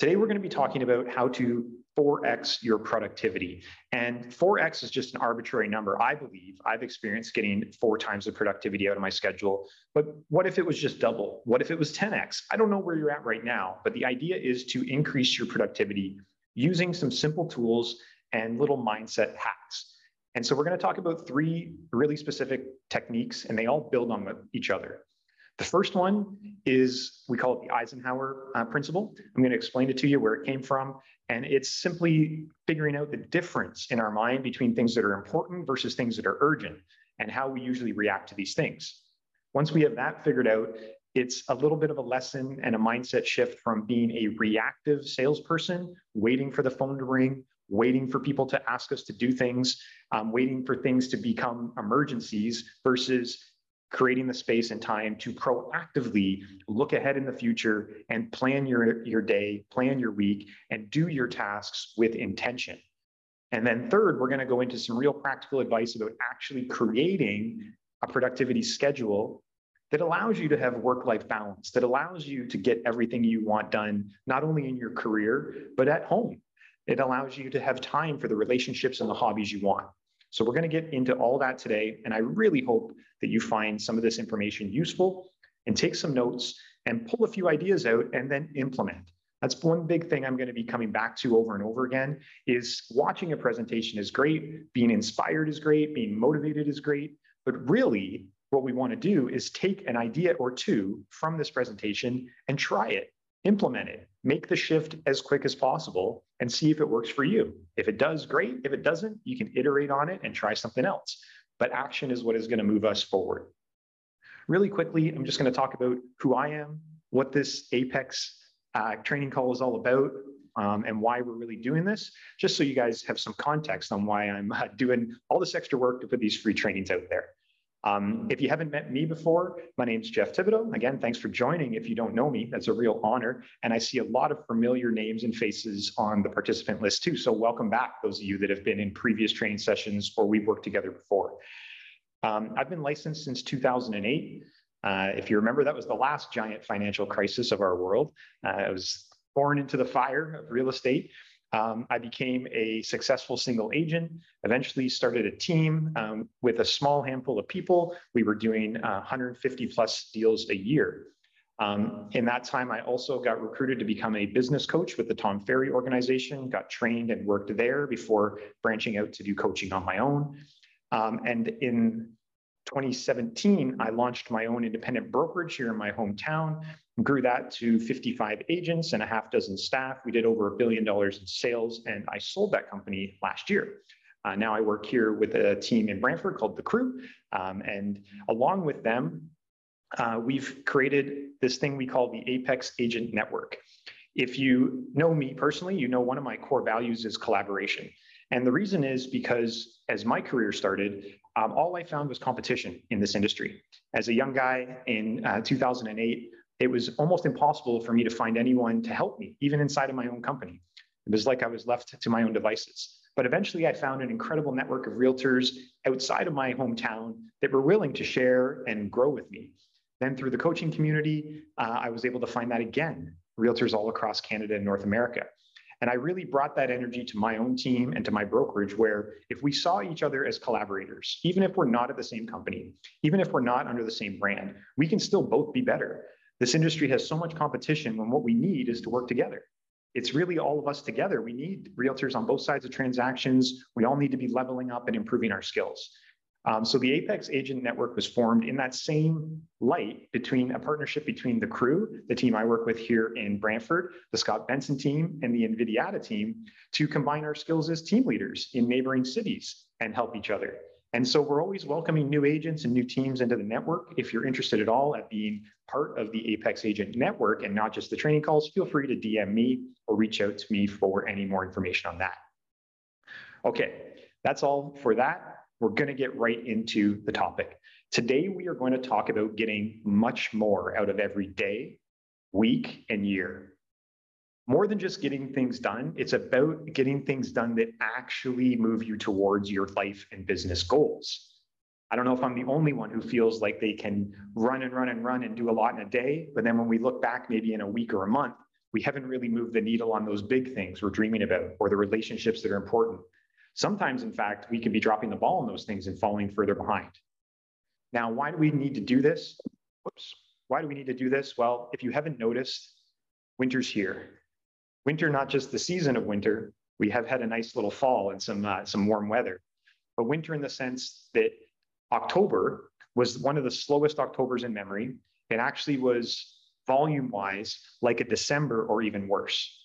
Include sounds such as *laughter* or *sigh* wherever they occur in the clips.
Today, we're going to be talking about how to 4x your productivity. And 4x is just an arbitrary number. I believe I've experienced getting four times the productivity out of my schedule. But what if it was just double? What if it was 10x? I don't know where you're at right now, but the idea is to increase your productivity using some simple tools and little mindset hacks. And so we're going to talk about three really specific techniques, and they all build on each other. The first one is we call it the Eisenhower uh, principle. I'm going to explain it to you where it came from. And it's simply figuring out the difference in our mind between things that are important versus things that are urgent and how we usually react to these things. Once we have that figured out, it's a little bit of a lesson and a mindset shift from being a reactive salesperson, waiting for the phone to ring, waiting for people to ask us to do things, um, waiting for things to become emergencies versus creating the space and time to proactively look ahead in the future and plan your, your day, plan your week, and do your tasks with intention. And then, third, we're going to go into some real practical advice about actually creating a productivity schedule that allows you to have work life balance, that allows you to get everything you want done, not only in your career, but at home. It allows you to have time for the relationships and the hobbies you want. So we're going to get into all that today. And I really hope that you find some of this information useful and take some notes and pull a few ideas out and then implement. That's one big thing I'm going to be coming back to over and over again is watching a presentation is great, being inspired is great, being motivated is great, but really what we want to do is take an idea or two from this presentation and try it, implement it, make the shift as quick as possible and see if it works for you. If it does, great. If it doesn't, you can iterate on it and try something else. But action is what is going to move us forward. Really quickly, I'm just going to talk about who I am, what this Apex uh, training call is all about, um, and why we're really doing this, just so you guys have some context on why I'm uh, doing all this extra work to put these free trainings out there. Um, if you haven't met me before, my name's Jeff Thibodeau. Again, thanks for joining. If you don't know me, that's a real honor. And I see a lot of familiar names and faces on the participant list too. So welcome back, those of you that have been in previous training sessions or we've worked together before. Um, I've been licensed since 2008. Uh, if you remember, that was the last giant financial crisis of our world. Uh, I was born into the fire of real estate. Um, I became a successful single agent, eventually started a team um, with a small handful of people. We were doing uh, 150 plus deals a year. Um, in that time, I also got recruited to become a business coach with the Tom Ferry organization, got trained and worked there before branching out to do coaching on my own. Um, and in 2017, I launched my own independent brokerage here in my hometown, grew that to 55 agents and a half dozen staff. We did over a billion dollars in sales, and I sold that company last year. Uh, now I work here with a team in Brantford called The Crew. Um, and along with them, uh, we've created this thing we call the Apex Agent Network. If you know me personally, you know one of my core values is collaboration. And the reason is because as my career started, um, all I found was competition in this industry. As a young guy in uh, 2008, it was almost impossible for me to find anyone to help me, even inside of my own company. It was like I was left to my own devices. But eventually, I found an incredible network of realtors outside of my hometown that were willing to share and grow with me. Then, through the coaching community, uh, I was able to find that again realtors all across Canada and North America. And I really brought that energy to my own team and to my brokerage, where if we saw each other as collaborators, even if we're not at the same company, even if we're not under the same brand, we can still both be better. This industry has so much competition when what we need is to work together. It's really all of us together. We need realtors on both sides of transactions. We all need to be leveling up and improving our skills. Um, so the Apex Agent Network was formed in that same light between a partnership between the crew, the team I work with here in Brantford, the Scott Benson team, and the Invidiata team to combine our skills as team leaders in neighboring cities and help each other. And so we're always welcoming new agents and new teams into the network. If you're interested at all at being part of the Apex Agent Network and not just the training calls, feel free to DM me or reach out to me for any more information on that. Okay, that's all for that we're going to get right into the topic. Today, we are going to talk about getting much more out of every day, week, and year. More than just getting things done, it's about getting things done that actually move you towards your life and business goals. I don't know if I'm the only one who feels like they can run and run and run and do a lot in a day, but then when we look back maybe in a week or a month, we haven't really moved the needle on those big things we're dreaming about or the relationships that are important. Sometimes, in fact, we can be dropping the ball on those things and falling further behind. Now, why do we need to do this? Whoops. Why do we need to do this? Well, if you haven't noticed, winter's here. Winter, not just the season of winter, we have had a nice little fall and some, uh, some warm weather, but winter in the sense that October was one of the slowest Octobers in memory. It actually was volume wise like a December or even worse.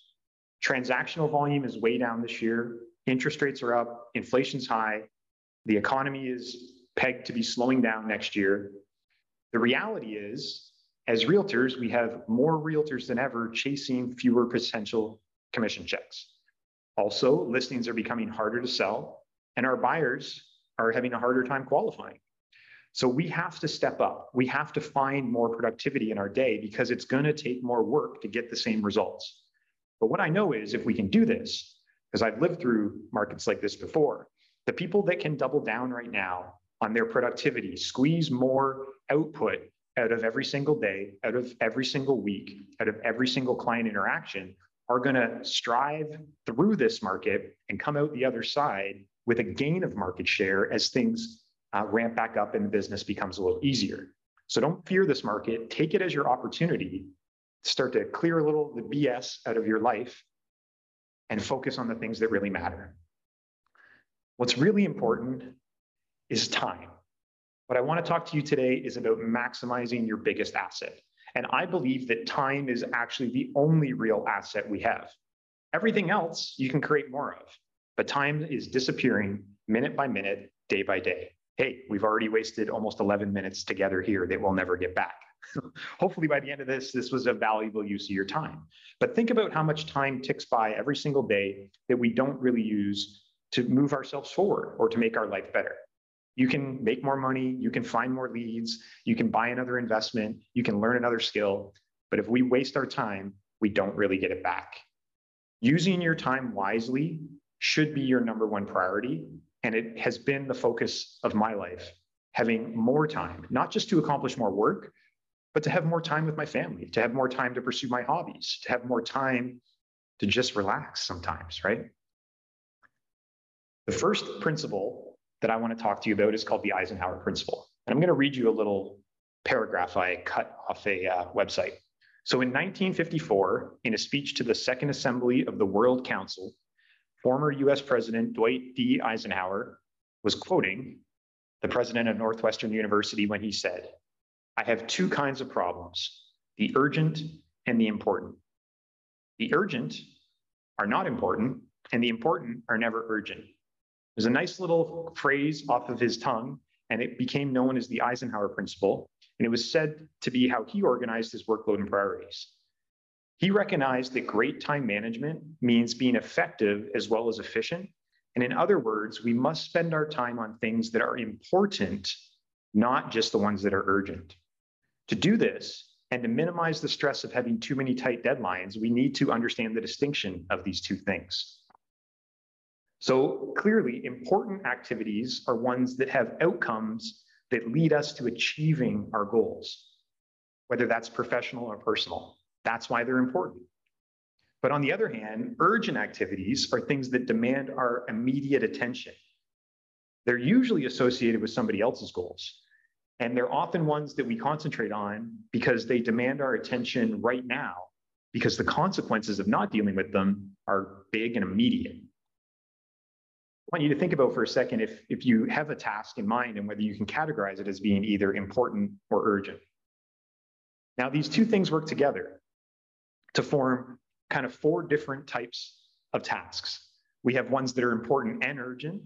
Transactional volume is way down this year. Interest rates are up, inflation's high, the economy is pegged to be slowing down next year. The reality is, as realtors, we have more realtors than ever chasing fewer potential commission checks. Also, listings are becoming harder to sell, and our buyers are having a harder time qualifying. So we have to step up. We have to find more productivity in our day because it's going to take more work to get the same results. But what I know is if we can do this, because I've lived through markets like this before, the people that can double down right now on their productivity, squeeze more output out of every single day, out of every single week, out of every single client interaction are going to strive through this market and come out the other side with a gain of market share as things uh, ramp back up and the business becomes a little easier. So don't fear this market. Take it as your opportunity start to clear a little the BS out of your life and focus on the things that really matter. What's really important is time. What I want to talk to you today is about maximizing your biggest asset. And I believe that time is actually the only real asset we have. Everything else you can create more of, but time is disappearing minute by minute, day by day hey, we've already wasted almost 11 minutes together here that we'll never get back. *laughs* Hopefully, by the end of this, this was a valuable use of your time. But think about how much time ticks by every single day that we don't really use to move ourselves forward or to make our life better. You can make more money, you can find more leads, you can buy another investment, you can learn another skill. But if we waste our time, we don't really get it back. Using your time wisely should be your number one priority and it has been the focus of my life, having more time, not just to accomplish more work, but to have more time with my family, to have more time to pursue my hobbies, to have more time to just relax sometimes, right? The first principle that I want to talk to you about is called the Eisenhower Principle. And I'm going to read you a little paragraph I cut off a uh, website. So in 1954, in a speech to the Second Assembly of the World Council, former US President Dwight D. Eisenhower was quoting the president of Northwestern University when he said, I have two kinds of problems the urgent and the important. The urgent are not important, and the important are never urgent. There's a nice little phrase off of his tongue, and it became known as the Eisenhower Principle. And it was said to be how he organized his workload and priorities. He recognized that great time management means being effective as well as efficient. And in other words, we must spend our time on things that are important, not just the ones that are urgent. To do this, and to minimize the stress of having too many tight deadlines, we need to understand the distinction of these two things. So clearly, important activities are ones that have outcomes that lead us to achieving our goals, whether that's professional or personal. That's why they're important. But on the other hand, urgent activities are things that demand our immediate attention. They're usually associated with somebody else's goals. And they're often ones that we concentrate on because they demand our attention right now, because the consequences of not dealing with them are big and immediate. I want you to think about for a second if, if you have a task in mind and whether you can categorize it as being either important or urgent. Now, these two things work together to form kind of four different types of tasks. We have ones that are important and urgent.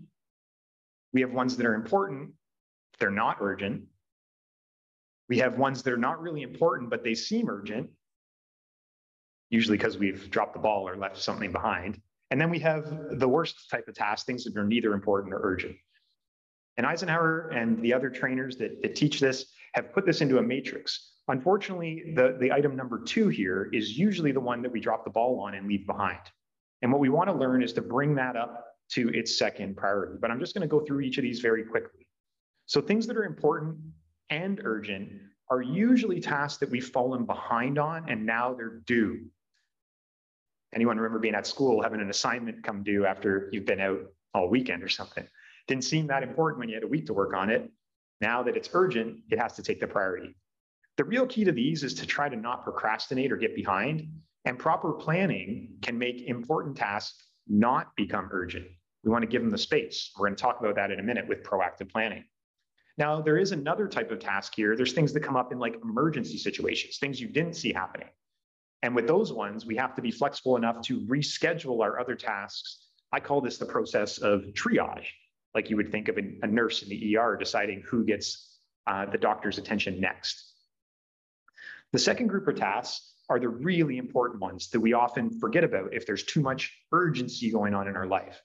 We have ones that are important, they're not urgent. We have ones that are not really important, but they seem urgent, usually because we've dropped the ball or left something behind. And then we have the worst type of tasks, things that are neither important or urgent. And Eisenhower and the other trainers that, that teach this have put this into a matrix Unfortunately, the, the item number two here is usually the one that we drop the ball on and leave behind. And what we want to learn is to bring that up to its second priority. But I'm just going to go through each of these very quickly. So things that are important and urgent are usually tasks that we've fallen behind on and now they're due. Anyone remember being at school, having an assignment come due after you've been out all weekend or something? Didn't seem that important when you had a week to work on it. Now that it's urgent, it has to take the priority. The real key to these is to try to not procrastinate or get behind. And proper planning can make important tasks not become urgent. We want to give them the space. We're going to talk about that in a minute with proactive planning. Now, there is another type of task here. There's things that come up in like emergency situations, things you didn't see happening. And with those ones, we have to be flexible enough to reschedule our other tasks. I call this the process of triage, like you would think of a, nurse in the ER deciding who gets uh, the doctor's attention next. The second group of tasks are the really important ones that we often forget about if there's too much urgency going on in our life.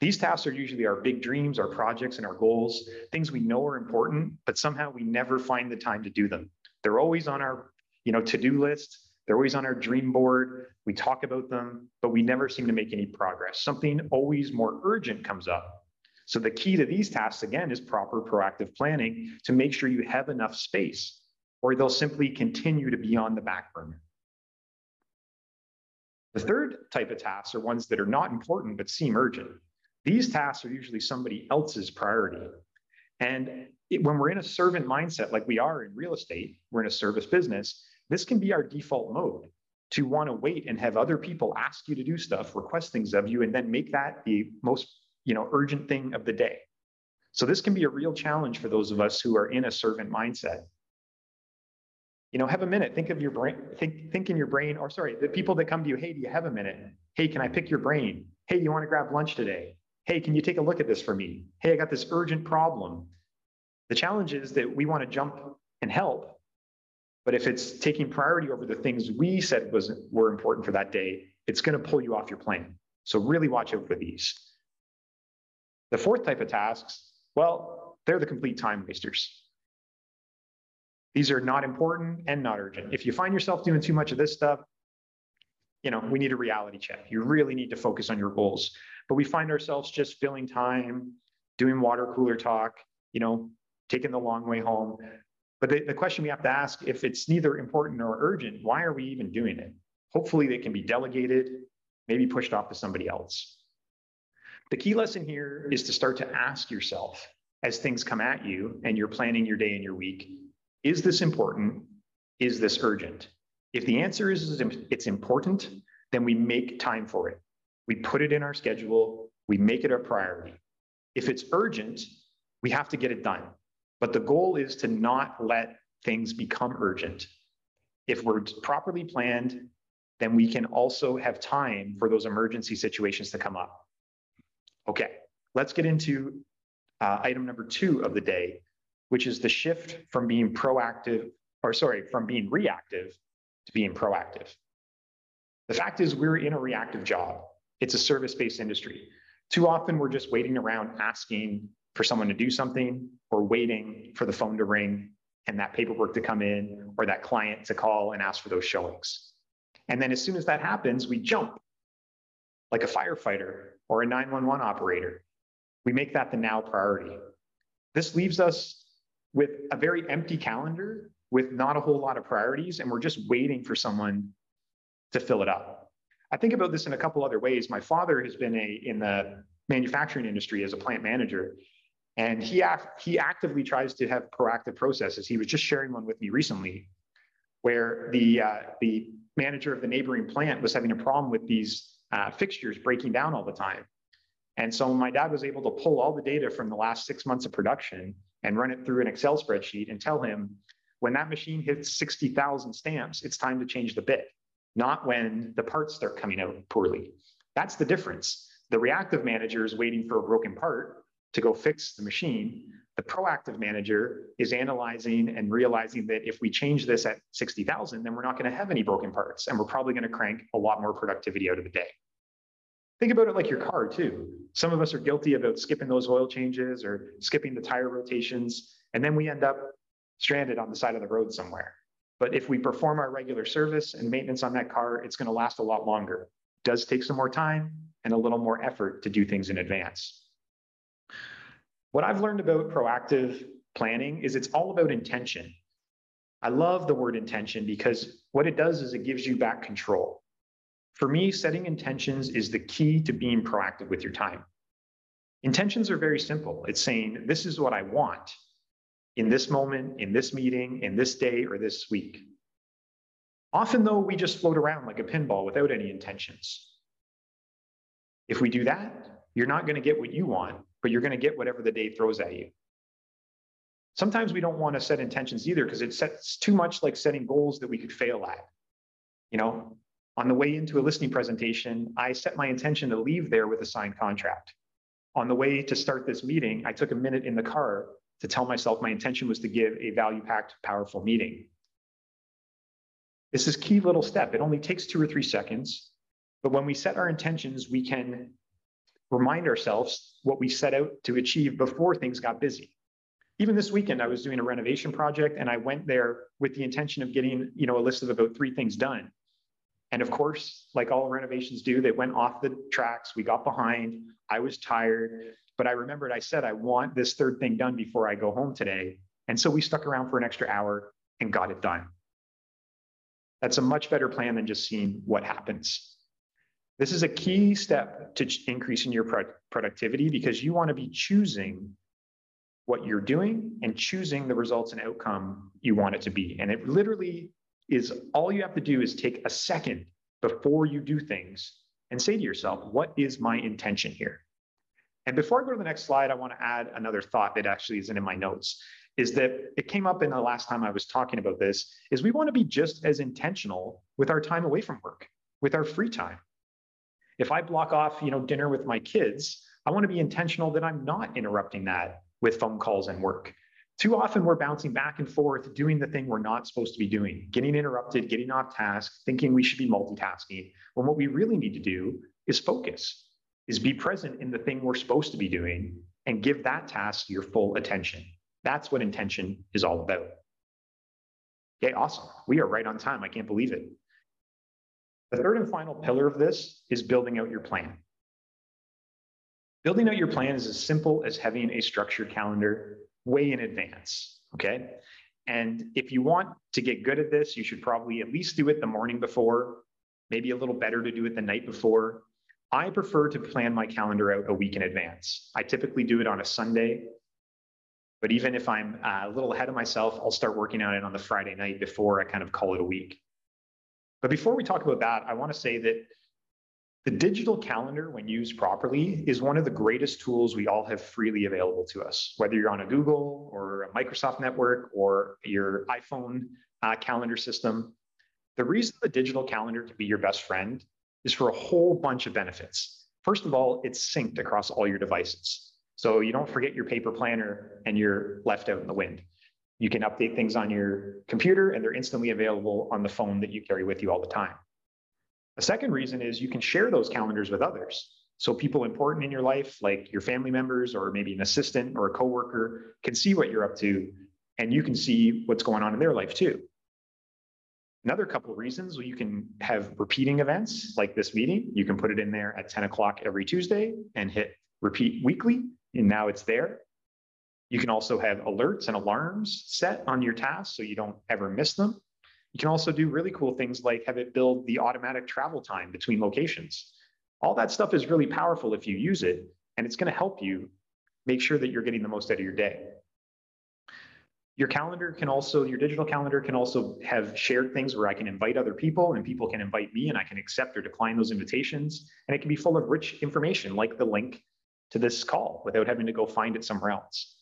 These tasks are usually our big dreams, our projects, and our goals, things we know are important, but somehow we never find the time to do them. They're always on our you know, to-do list. They're always on our dream board. We talk about them, but we never seem to make any progress. Something always more urgent comes up. So the key to these tasks, again, is proper proactive planning to make sure you have enough space, or they'll simply continue to be on the back burner. The third type of tasks are ones that are not important but seem urgent. These tasks are usually somebody else's priority. And it, when we're in a servant mindset, like we are in real estate, we're in a service business, this can be our default mode to want to wait and have other people ask you to do stuff, request things of you, and then make that the most you know, urgent thing of the day. So this can be a real challenge for those of us who are in a servant mindset. You know, have a minute. Think of your brain. Think, think in your brain, or sorry, the people that come to you. Hey, do you have a minute? Hey, can I pick your brain? Hey, you want to grab lunch today? Hey, can you take a look at this for me? Hey, I got this urgent problem. The challenge is that we want to jump and help, but if it's taking priority over the things we said was were important for that day, it's going to pull you off your plan. So really watch out for these. The fourth type of tasks, well, they're the complete time wasters. These are not important and not urgent. If you find yourself doing too much of this stuff, you know, we need a reality check. You really need to focus on your goals. But we find ourselves just filling time, doing water cooler talk, you know, taking the long way home. But the, the question we have to ask if it's neither important nor urgent, why are we even doing it? Hopefully, they can be delegated, maybe pushed off to somebody else. The key lesson here is to start to ask yourself as things come at you and you're planning your day and your week is this important? Is this urgent? If the answer is it's important, then we make time for it. We put it in our schedule, we make it a priority. If it's urgent, we have to get it done. But the goal is to not let things become urgent. If we're properly planned, then we can also have time for those emergency situations to come up. Okay, let's get into uh, item number two of the day, which is the shift from being proactive, or sorry, from being reactive to being proactive. The fact is, we're in a reactive job. It's a service based industry. Too often, we're just waiting around asking for someone to do something or waiting for the phone to ring and that paperwork to come in or that client to call and ask for those showings. And then as soon as that happens, we jump like a firefighter or a 911 operator. We make that the now priority. This leaves us with a very empty calendar with not a whole lot of priorities, and we're just waiting for someone to fill it up. I think about this in a couple other ways. My father has been a in the manufacturing industry as a plant manager, and he act, he actively tries to have proactive processes. He was just sharing one with me recently, where the uh, the manager of the neighboring plant was having a problem with these uh, fixtures breaking down all the time. And so my dad was able to pull all the data from the last six months of production and run it through an Excel spreadsheet and tell him when that machine hits 60,000 stamps, it's time to change the bit, not when the parts start coming out poorly. That's the difference. The reactive manager is waiting for a broken part to go fix the machine. The proactive manager is analyzing and realizing that if we change this at 60,000, then we're not going to have any broken parts and we're probably going to crank a lot more productivity out of the day. Think about it like your car too. Some of us are guilty about skipping those oil changes or skipping the tire rotations, and then we end up stranded on the side of the road somewhere. But if we perform our regular service and maintenance on that car, it's going to last a lot longer. It does take some more time and a little more effort to do things in advance. What I've learned about proactive planning is it's all about intention. I love the word intention because what it does is it gives you back control. For me, setting intentions is the key to being proactive with your time. Intentions are very simple. It's saying, this is what I want in this moment, in this meeting, in this day, or this week. Often, though, we just float around like a pinball without any intentions. If we do that, you're not going to get what you want, but you're going to get whatever the day throws at you. Sometimes we don't want to set intentions either because it sets too much like setting goals that we could fail at. You know, on the way into a listing presentation, I set my intention to leave there with a signed contract. On the way to start this meeting, I took a minute in the car to tell myself my intention was to give a value packed, powerful meeting. This is key little step. It only takes two or three seconds. But when we set our intentions, we can remind ourselves what we set out to achieve before things got busy. Even this weekend, I was doing a renovation project and I went there with the intention of getting, you know, a list of about three things done. And of course, like all renovations do, they went off the tracks. We got behind. I was tired, but I remembered I said, I want this third thing done before I go home today. And so we stuck around for an extra hour and got it done. That's a much better plan than just seeing what happens. This is a key step to increasing your pro productivity because you want to be choosing what you're doing and choosing the results and outcome you want it to be. And it literally is all you have to do is take a second before you do things and say to yourself, what is my intention here? And before I go to the next slide, I want to add another thought that actually isn't in my notes. Is that it came up in the last time I was talking about this, is we want to be just as intentional with our time away from work, with our free time. If I block off, you know, dinner with my kids, I want to be intentional that I'm not interrupting that with phone calls and work. Too often we're bouncing back and forth, doing the thing we're not supposed to be doing, getting interrupted, getting off task, thinking we should be multitasking. When what we really need to do is focus, is be present in the thing we're supposed to be doing and give that task your full attention. That's what intention is all about. Okay, awesome. We are right on time. I can't believe it. The third and final pillar of this is building out your plan. Building out your plan is as simple as having a structured calendar way in advance. Okay. And if you want to get good at this, you should probably at least do it the morning before, maybe a little better to do it the night before. I prefer to plan my calendar out a week in advance. I typically do it on a Sunday, but even if I'm uh, a little ahead of myself, I'll start working on it on the Friday night before I kind of call it a week. But before we talk about that, I want to say that the digital calendar, when used properly, is one of the greatest tools we all have freely available to us, whether you're on a Google or a Microsoft network or your iPhone uh, calendar system. The reason the digital calendar can be your best friend is for a whole bunch of benefits. First of all, it's synced across all your devices. So you don't forget your paper planner and you're left out in the wind. You can update things on your computer and they're instantly available on the phone that you carry with you all the time. A second reason is you can share those calendars with others. So people important in your life, like your family members or maybe an assistant or a coworker, can see what you're up to, and you can see what's going on in their life too. Another couple of reasons, well, you can have repeating events like this meeting. You can put it in there at 10 o'clock every Tuesday and hit repeat weekly, and now it's there. You can also have alerts and alarms set on your tasks so you don't ever miss them. You can also do really cool things like have it build the automatic travel time between locations. All that stuff is really powerful if you use it, and it's going to help you make sure that you're getting the most out of your day. Your calendar can also, your digital calendar can also have shared things where I can invite other people and people can invite me and I can accept or decline those invitations. And it can be full of rich information like the link to this call without having to go find it somewhere else.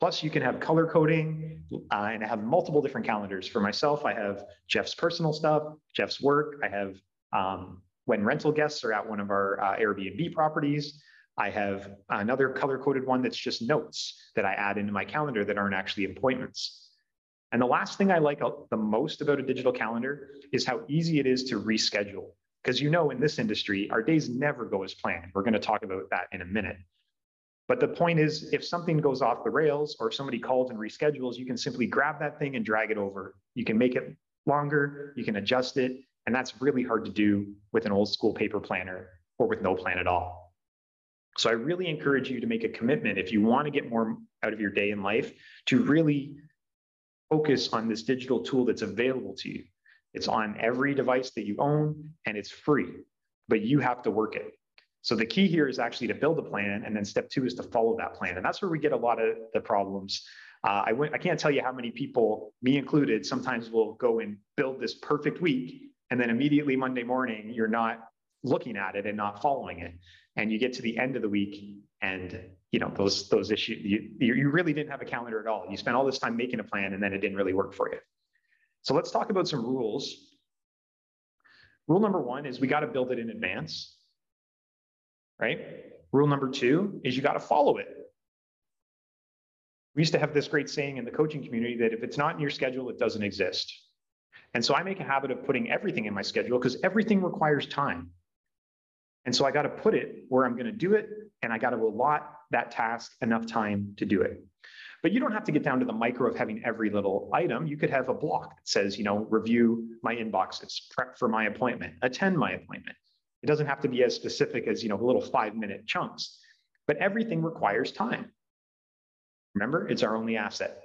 Plus, you can have color coding uh, and I have multiple different calendars. For myself, I have Jeff's personal stuff, Jeff's work. I have um, when rental guests are at one of our uh, Airbnb properties. I have another color coded one that's just notes that I add into my calendar that aren't actually appointments. And the last thing I like the most about a digital calendar is how easy it is to reschedule. Because you know, in this industry, our days never go as planned. We're going to talk about that in a minute. But the point is, if something goes off the rails or somebody calls and reschedules, you can simply grab that thing and drag it over. You can make it longer, you can adjust it, and that's really hard to do with an old school paper planner or with no plan at all. So I really encourage you to make a commitment if you want to get more out of your day in life to really focus on this digital tool that's available to you. It's on every device that you own and it's free, but you have to work it. So the key here is actually to build a plan, and then step two is to follow that plan. And that's where we get a lot of the problems. Uh, I w- I can't tell you how many people, me included, sometimes will go and build this perfect week, and then immediately Monday morning, you're not looking at it and not following it. And you get to the end of the week, and you know those those issues you, you really didn't have a calendar at all. You spent all this time making a plan, and then it didn't really work for you. So let's talk about some rules. Rule number one is we got to build it in advance right? Rule number two is you got to follow it. We used to have this great saying in the coaching community that if it's not in your schedule, it doesn't exist. And so I make a habit of putting everything in my schedule because everything requires time. And so I got to put it where I'm going to do it, and I got to allot that task enough time to do it. But you don't have to get down to the micro of having every little item. You could have a block that says, you know, review my inboxes, prep for my appointment, attend my appointment, it doesn't have to be as specific as, you know, little five minute chunks, but everything requires time. Remember, it's our only asset.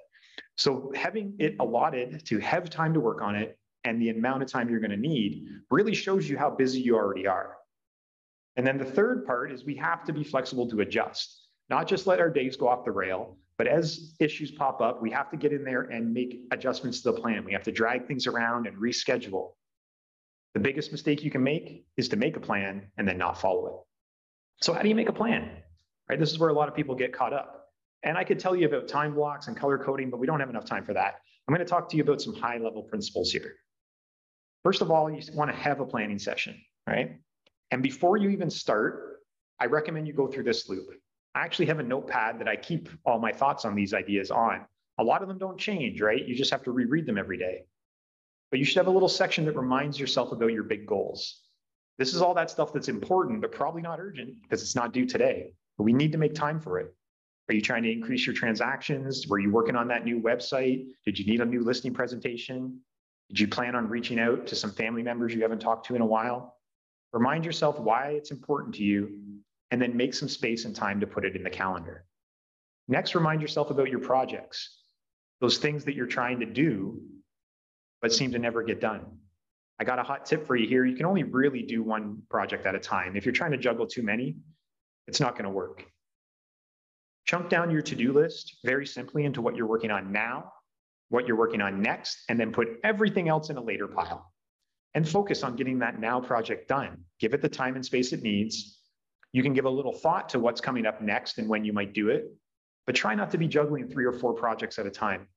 So having it allotted to have time to work on it and the amount of time you're going to need really shows you how busy you already are. And then the third part is we have to be flexible to adjust, not just let our days go off the rail, but as issues pop up, we have to get in there and make adjustments to the plan. We have to drag things around and reschedule. The biggest mistake you can make is to make a plan and then not follow it. So how do you make a plan? Right? This is where a lot of people get caught up. And I could tell you about time blocks and color coding, but we don't have enough time for that. I'm going to talk to you about some high level principles here. First of all, you want to have a planning session, right? And before you even start, I recommend you go through this loop. I actually have a notepad that I keep all my thoughts on these ideas on. A lot of them don't change, right? You just have to reread them every day. But you should have a little section that reminds yourself about your big goals. This is all that stuff that's important, but probably not urgent because it's not due today. But we need to make time for it. Are you trying to increase your transactions? Were you working on that new website? Did you need a new listing presentation? Did you plan on reaching out to some family members you haven't talked to in a while? Remind yourself why it's important to you, and then make some space and time to put it in the calendar. Next, remind yourself about your projects, those things that you're trying to do but seem to never get done. I got a hot tip for you here. You can only really do one project at a time. If you're trying to juggle too many, it's not going to work. Chunk down your to do list very simply into what you're working on now, what you're working on next, and then put everything else in a later pile. And focus on getting that now project done. Give it the time and space it needs. You can give a little thought to what's coming up next and when you might do it, but try not to be juggling three or four projects at a time.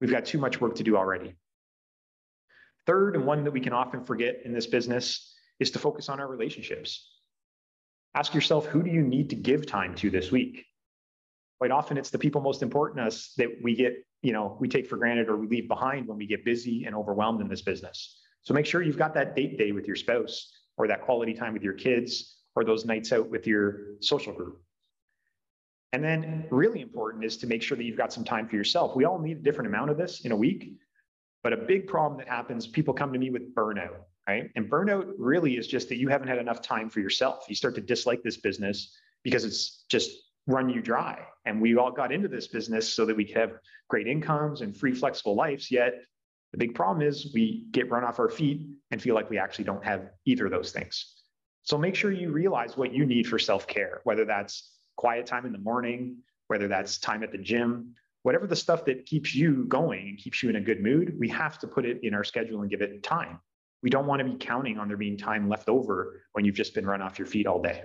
We've got too much work to do already. Third, and one that we can often forget in this business, is to focus on our relationships. Ask yourself, who do you need to give time to this week? Quite often, it's the people most important to us that we get, you know, we take for granted or we leave behind when we get busy and overwhelmed in this business. So make sure you've got that date day with your spouse or that quality time with your kids or those nights out with your social group. And then, really important is to make sure that you've got some time for yourself. We all need a different amount of this in a week, but a big problem that happens, people come to me with burnout, right? And burnout really is just that you haven't had enough time for yourself. You start to dislike this business because it's just run you dry. And we all got into this business so that we could have great incomes and free, flexible lives. Yet the big problem is we get run off our feet and feel like we actually don't have either of those things. So make sure you realize what you need for self care, whether that's quiet time in the morning, whether that's time at the gym, whatever the stuff that keeps you going and keeps you in a good mood, we have to put it in our schedule and give it time. We don't want to be counting on there being time left over when you've just been run off your feet all day.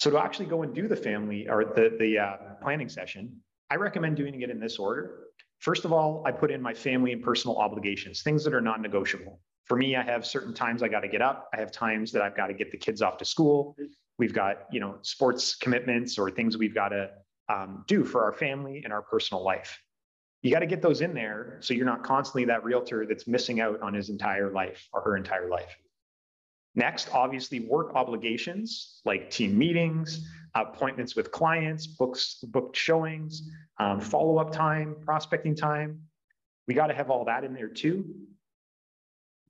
So to actually go and do the family or the, the uh, planning session, I recommend doing it in this order. First of all, I put in my family and personal obligations, things that are non-negotiable. For me, I have certain times I got to get up. I have times that I've got to get the kids off to school. We've got, you know, sports commitments or things we've got to um, do for our family and our personal life. You got to get those in there so you're not constantly that realtor that's missing out on his entire life or her entire life. Next, obviously, work obligations like team meetings, appointments with clients, books, booked showings, um, follow up time, prospecting time. We got to have all that in there too.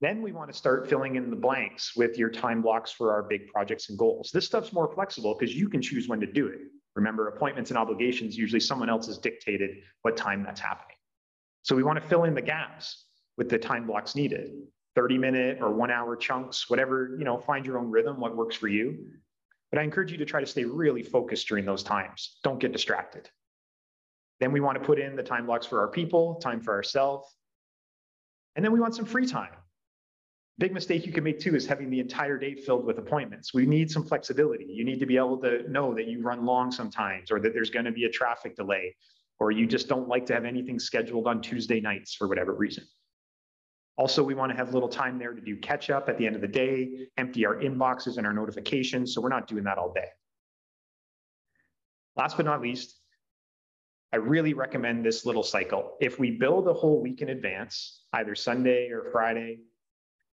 Then we want to start filling in the blanks with your time blocks for our big projects and goals. This stuff's more flexible because you can choose when to do it. Remember, appointments and obligations, usually someone else has dictated what time that's happening. So we want to fill in the gaps with the time blocks needed 30 minute or one hour chunks, whatever, you know, find your own rhythm, what works for you. But I encourage you to try to stay really focused during those times. Don't get distracted. Then we want to put in the time blocks for our people, time for ourselves. And then we want some free time. Big mistake you can make too is having the entire day filled with appointments. We need some flexibility. You need to be able to know that you run long sometimes or that there's going to be a traffic delay or you just don't like to have anything scheduled on Tuesday nights for whatever reason. Also, we want to have a little time there to do catch up at the end of the day, empty our inboxes and our notifications. So we're not doing that all day. Last but not least, I really recommend this little cycle. If we build a whole week in advance, either Sunday or Friday,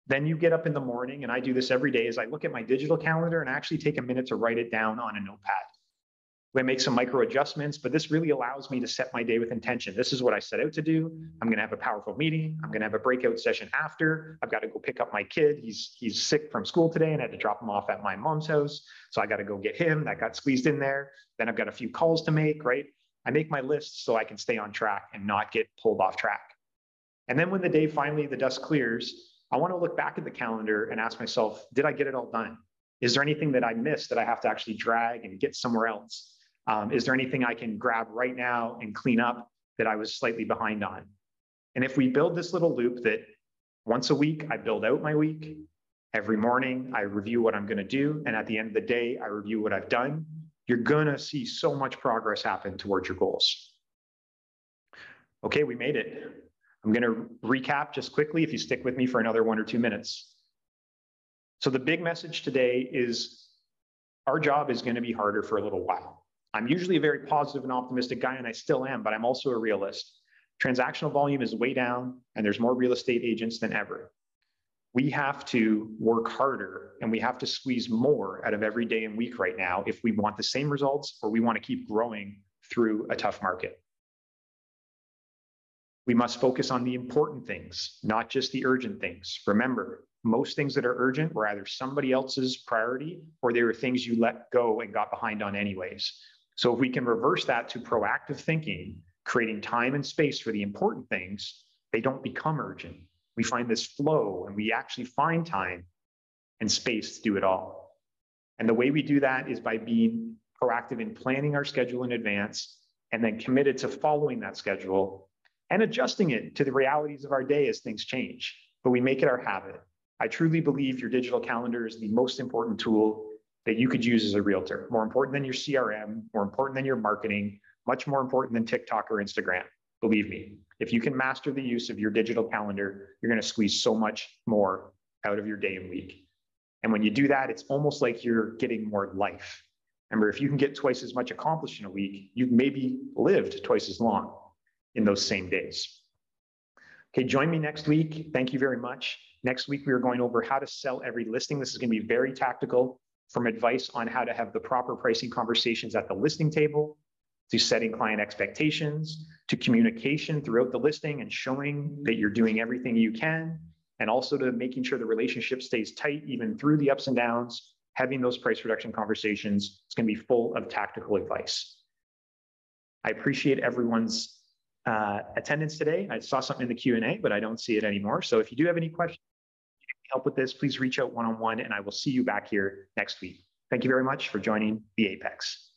then you get up in the morning, and I do this every day, is I look at my digital calendar and actually take a minute to write it down on a notepad. We make some micro adjustments, but this really allows me to set my day with intention. This is what I set out to do. I'm going to have a powerful meeting. I'm going to have a breakout session after. I've got to go pick up my kid. He's he's sick from school today, and I had to drop him off at my mom's house. So I got to go get him. That got squeezed in there. Then I've got a few calls to make. Right. I make my list so I can stay on track and not get pulled off track. And then when the day finally the dust clears, I want to look back at the calendar and ask myself, did I get it all done? Is there anything that I missed that I have to actually drag and get somewhere else? Um, is there anything I can grab right now and clean up that I was slightly behind on? And if we build this little loop that once a week, I build out my week, every morning, I review what I'm going to do. And at the end of the day, I review what I've done. You're going to see so much progress happen towards your goals. Okay, we made it. I'm going to recap just quickly if you stick with me for another one or two minutes. So, the big message today is our job is going to be harder for a little while. I'm usually a very positive and optimistic guy, and I still am, but I'm also a realist. Transactional volume is way down, and there's more real estate agents than ever. We have to work harder and we have to squeeze more out of every day and week right now if we want the same results or we want to keep growing through a tough market. We must focus on the important things, not just the urgent things. Remember, most things that are urgent were either somebody else's priority or they were things you let go and got behind on anyways. So if we can reverse that to proactive thinking, creating time and space for the important things, they don't become urgent. We find this flow and we actually find time and space to do it all. And the way we do that is by being proactive in planning our schedule in advance and then committed to following that schedule and adjusting it to the realities of our day as things change. But we make it our habit. I truly believe your digital calendar is the most important tool that you could use as a realtor, more important than your CRM, more important than your marketing, much more important than TikTok or Instagram. Believe me, if you can master the use of your digital calendar, you're going to squeeze so much more out of your day and week. And when you do that, it's almost like you're getting more life. Remember, if you can get twice as much accomplished in a week, you've maybe lived twice as long in those same days. Okay, join me next week. Thank you very much. Next week, we are going over how to sell every listing. This is going to be very tactical from advice on how to have the proper pricing conversations at the listing table, to setting client expectations, to communication throughout the listing and showing that you're doing everything you can, and also to making sure the relationship stays tight even through the ups and downs, having those price reduction conversations. It's going to be full of tactical advice. I appreciate everyone's uh, attendance today. I saw something in the Q&A, but I don't see it anymore. So if you do have any questions, help with this, please reach out one-on-one and I will see you back here next week. Thank you very much for joining the Apex.